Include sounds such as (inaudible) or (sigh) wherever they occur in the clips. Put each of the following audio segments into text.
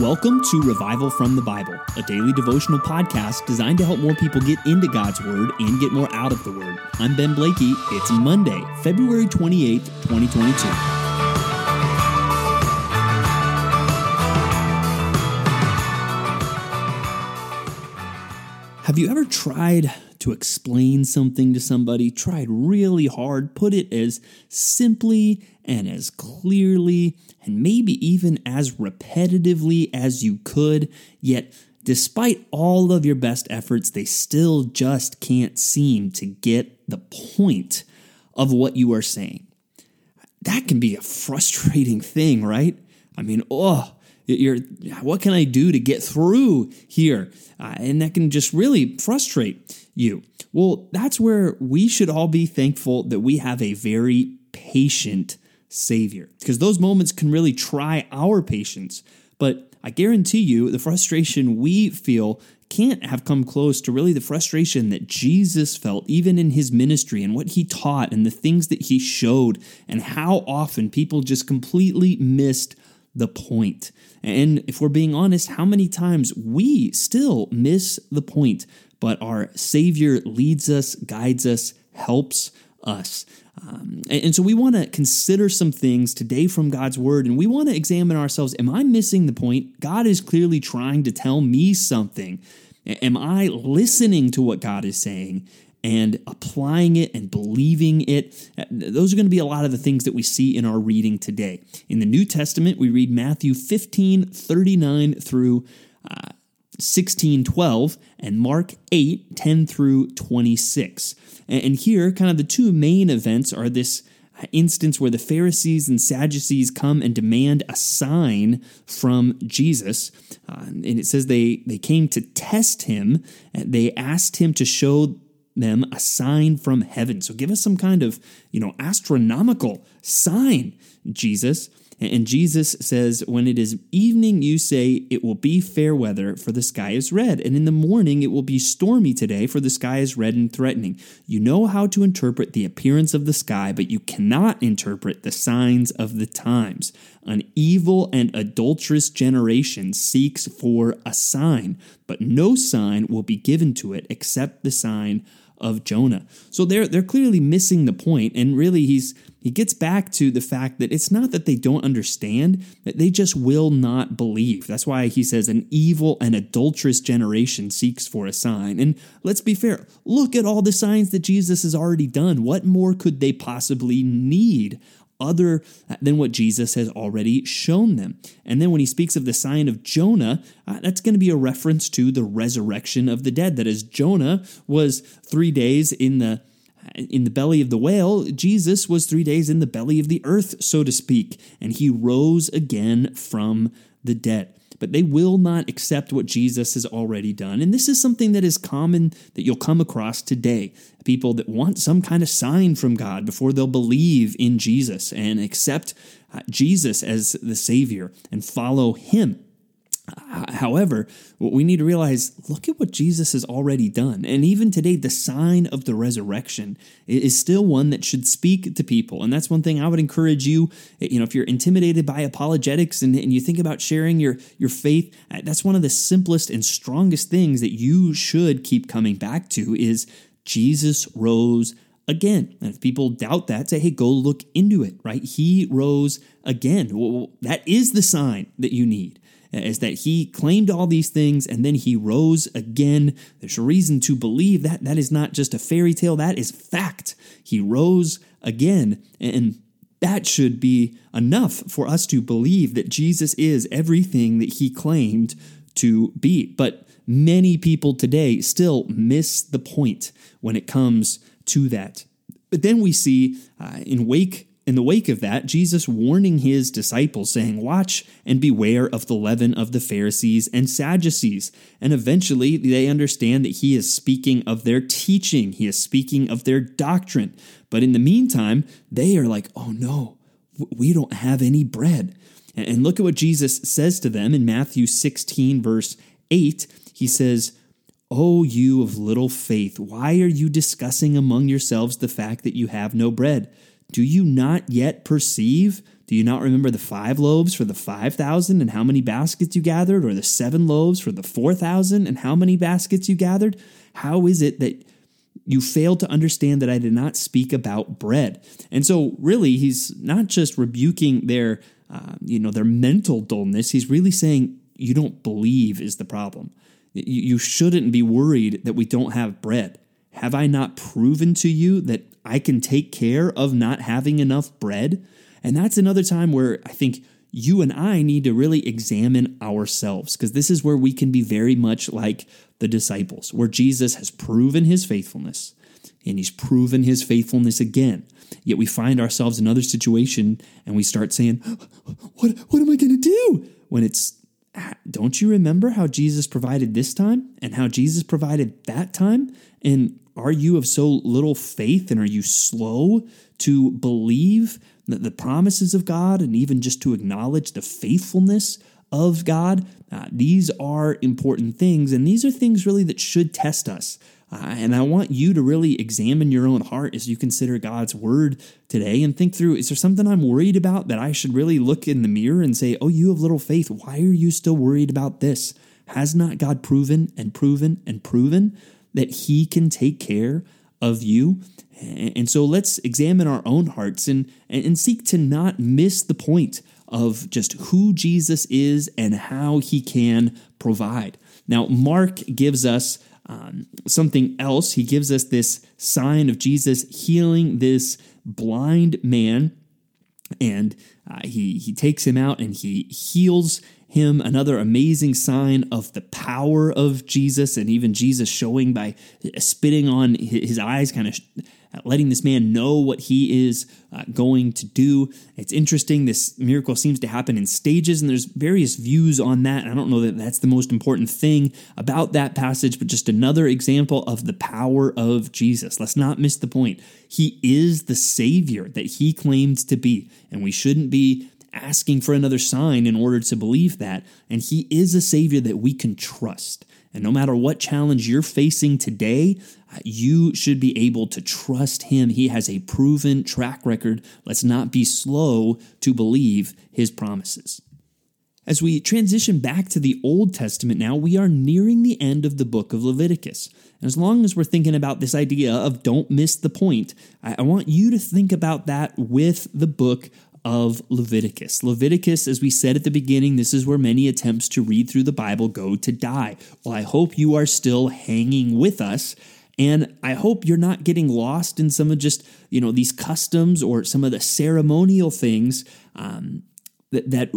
Welcome to Revival from the Bible, a daily devotional podcast designed to help more people get into God's Word and get more out of the Word. I'm Ben Blakey. It's Monday, February 28th, 2022. Have you ever tried to explain something to somebody, tried really hard, put it as simply and as clearly and maybe even as repetitively as you could, yet despite all of your best efforts, they still just can't seem to get the point of what you are saying. That can be a frustrating thing, right? I mean, oh, you're, what can I do to get through here? Uh, and that can just really frustrate you. Well, that's where we should all be thankful that we have a very patient Savior, because those moments can really try our patience. But I guarantee you, the frustration we feel can't have come close to really the frustration that Jesus felt, even in his ministry and what he taught and the things that he showed, and how often people just completely missed the point. And if we're being honest, how many times we still miss the point, but our Savior leads us, guides us, helps us. Um, and, and so we want to consider some things today from God's word, and we want to examine ourselves. Am I missing the point? God is clearly trying to tell me something. Am I listening to what God is saying? and applying it and believing it. Those are going to be a lot of the things that we see in our reading today. In the New Testament, we read Matthew 15 39 through uh, 16 12 and Mark 8 10 through 26. And here, kind of the two main events are this instance where the Pharisees and Sadducees come and demand a sign from Jesus. Uh, and it says they, they came to test him. They asked him to show them a sign from heaven. So give us some kind of, you know, astronomical sign, Jesus. And Jesus says, When it is evening, you say, It will be fair weather, for the sky is red. And in the morning, it will be stormy today, for the sky is red and threatening. You know how to interpret the appearance of the sky, but you cannot interpret the signs of the times. An evil and adulterous generation seeks for a sign, but no sign will be given to it except the sign of Jonah. So they're they're clearly missing the point and really he's he gets back to the fact that it's not that they don't understand, that they just will not believe. That's why he says an evil and adulterous generation seeks for a sign. And let's be fair, look at all the signs that Jesus has already done. What more could they possibly need? other than what Jesus has already shown them. And then when he speaks of the sign of Jonah, uh, that's going to be a reference to the resurrection of the dead. That as Jonah was three days in the in the belly of the whale, Jesus was three days in the belly of the earth, so to speak, and he rose again from the dead but they will not accept what Jesus has already done. And this is something that is common that you'll come across today. People that want some kind of sign from God before they'll believe in Jesus and accept uh, Jesus as the Savior and follow Him. However, what we need to realize look at what Jesus has already done. And even today, the sign of the resurrection is still one that should speak to people. And that's one thing I would encourage you. You know, if you're intimidated by apologetics and, and you think about sharing your, your faith, uh, that's one of the simplest and strongest things that you should keep coming back to is Jesus rose again. And if people doubt that, say, hey, go look into it, right? He rose again. Well, that is the sign that you need is that he claimed all these things and then he rose again. There's reason to believe that that is not just a fairy tale, that is fact. He rose again. And that should be enough for us to believe that Jesus is everything that he claimed to be. But many people today still miss the point when it comes to that. But then we see uh, in wake in the wake of that, Jesus warning his disciples, saying, Watch and beware of the leaven of the Pharisees and Sadducees. And eventually they understand that he is speaking of their teaching, he is speaking of their doctrine. But in the meantime, they are like, Oh no, we don't have any bread. And look at what Jesus says to them in Matthew 16, verse 8. He says, O oh, you of little faith, why are you discussing among yourselves the fact that you have no bread? Do you not yet perceive? Do you not remember the five loaves for the 5,000 and how many baskets you gathered, or the seven loaves for the 4,000 and how many baskets you gathered? How is it that you failed to understand that I did not speak about bread? And so, really, he's not just rebuking their, uh, you know, their mental dullness. He's really saying you don't believe is the problem. You shouldn't be worried that we don't have bread. Have I not proven to you that I can take care of not having enough bread? And that's another time where I think you and I need to really examine ourselves because this is where we can be very much like the disciples, where Jesus has proven his faithfulness and he's proven his faithfulness again. Yet we find ourselves in another situation and we start saying, (gasps) What, what am I going to do? When it's ah, don't you remember how Jesus provided this time and how Jesus provided that time? And are you of so little faith and are you slow to believe the promises of God and even just to acknowledge the faithfulness of God? Uh, these are important things, and these are things really that should test us. Uh, and I want you to really examine your own heart as you consider God's word today and think through is there something I'm worried about that I should really look in the mirror and say, Oh, you have little faith. Why are you still worried about this? Has not God proven and proven and proven that He can take care of you? And so let's examine our own hearts and, and seek to not miss the point of just who Jesus is and how He can provide. Now, Mark gives us um, something else. He gives us this sign of Jesus healing this blind man, and uh, he he takes him out and he heals him. Another amazing sign of the power of Jesus, and even Jesus showing by spitting on his eyes, kind of letting this man know what he is uh, going to do. It's interesting. This miracle seems to happen in stages, and there's various views on that. I don't know that that's the most important thing about that passage, but just another example of the power of Jesus. Let's not miss the point. He is the Savior that he claims to be, and we shouldn't be asking for another sign in order to believe that. And he is a Savior that we can trust. And no matter what challenge you're facing today, you should be able to trust him. He has a proven track record. Let's not be slow to believe his promises. As we transition back to the Old Testament now, we are nearing the end of the book of Leviticus. And as long as we're thinking about this idea of don't miss the point, I, want you to think about that with the book of Leviticus. Leviticus, as we said at the beginning, this is where many attempts to read through the Bible go to die. Well, I hope you are still hanging with us. And I hope you're not getting lost in some of just, you know, these customs or some of the ceremonial things um, that, that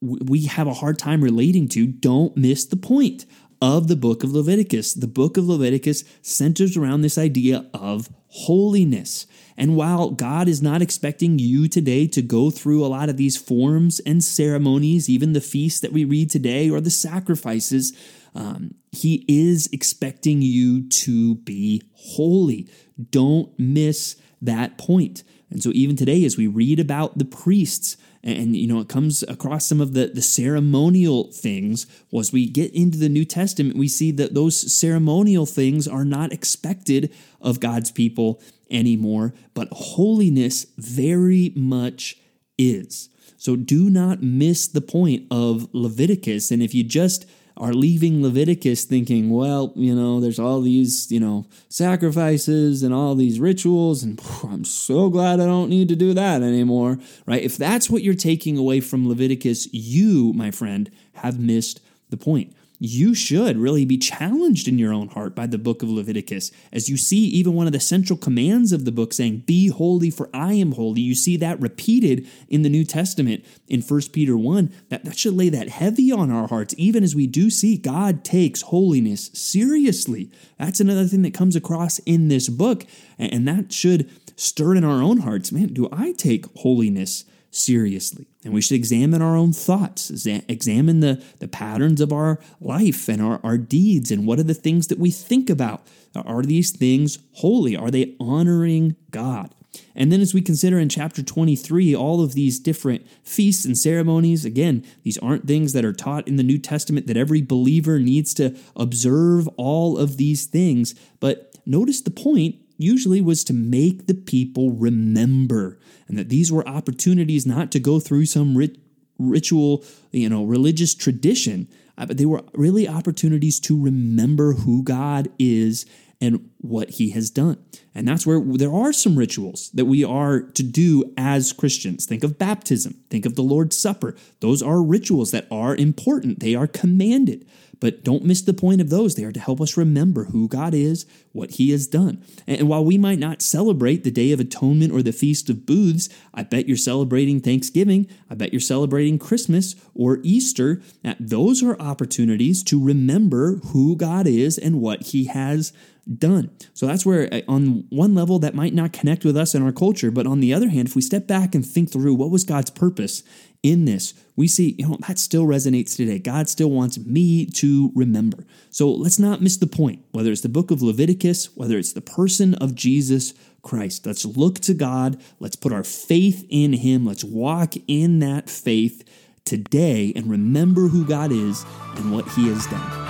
we have a hard time relating to. Don't miss the point of the book of Leviticus. The book of Leviticus centers around this idea of holiness. And while God is not expecting you today to go through a lot of these forms and ceremonies, even the feasts that we read today or the sacrifices, um, He is expecting you to be holy. Don't miss that point. And so, even today, as we read about the priests, and you know it comes across some of the the ceremonial things well, as we get into the new testament we see that those ceremonial things are not expected of god's people anymore, but holiness very much is. So do not miss the point of Leviticus. And if you just are leaving Leviticus thinking, well, you know, there's all these, you know, sacrifices and all these rituals, and I'm so glad I don't need to do that anymore, right? If that's what you're taking away from Leviticus, you, my friend, have missed the point you should really be challenged in your own heart by the book of Leviticus. As you see, even one of the central commands of the book saying, Be holy, for I am holy. You see that repeated in the New Testament in 1 Peter 1. That, that should lay that heavy on our hearts, even as we do see God takes holiness seriously. That's another thing that comes across in this book, and that should stir in our own hearts. Man, do I take holiness seriously. And we should examine our own thoughts, examine the, the patterns of our life and our, our deeds, and what are the things that we think about. Are these things holy? Are they honoring God? And then, as we consider in chapter 23 all of these different feasts and ceremonies, again, these aren't things that are taught in the New Testament that every believer needs to observe all of these things. But notice the point usually was to make the people remember, and that these were opportunities not to go through some rit- ritual, you know, religious tradition, uh, but they were really opportunities to remember who God is and what he has done. And that's where there are some rituals that we are to do as Christians. Think of baptism, think of the Lord's Supper. Those are rituals that are important, they are commanded. But don't miss the point of those. They are to help us remember who God is, what He has done. And while we might not celebrate the Day of Atonement or the Feast of Booths, I bet you're celebrating Thanksgiving. I bet you're celebrating Christmas or Easter. Those are opportunities to remember who God is and what He has done. So that's where, uh, on one level, that might not connect with us in our culture. But on the other hand, if we step back and think through what was God's purpose in this, we see, you know, that still resonates today. God still wants me to remember. So let's not miss the point, whether it's the book of Leviticus, whether it's the person of Jesus Christ. Let's look to God. Let's put our faith in Him. Let's walk in that faith today and remember who God is and what He has done.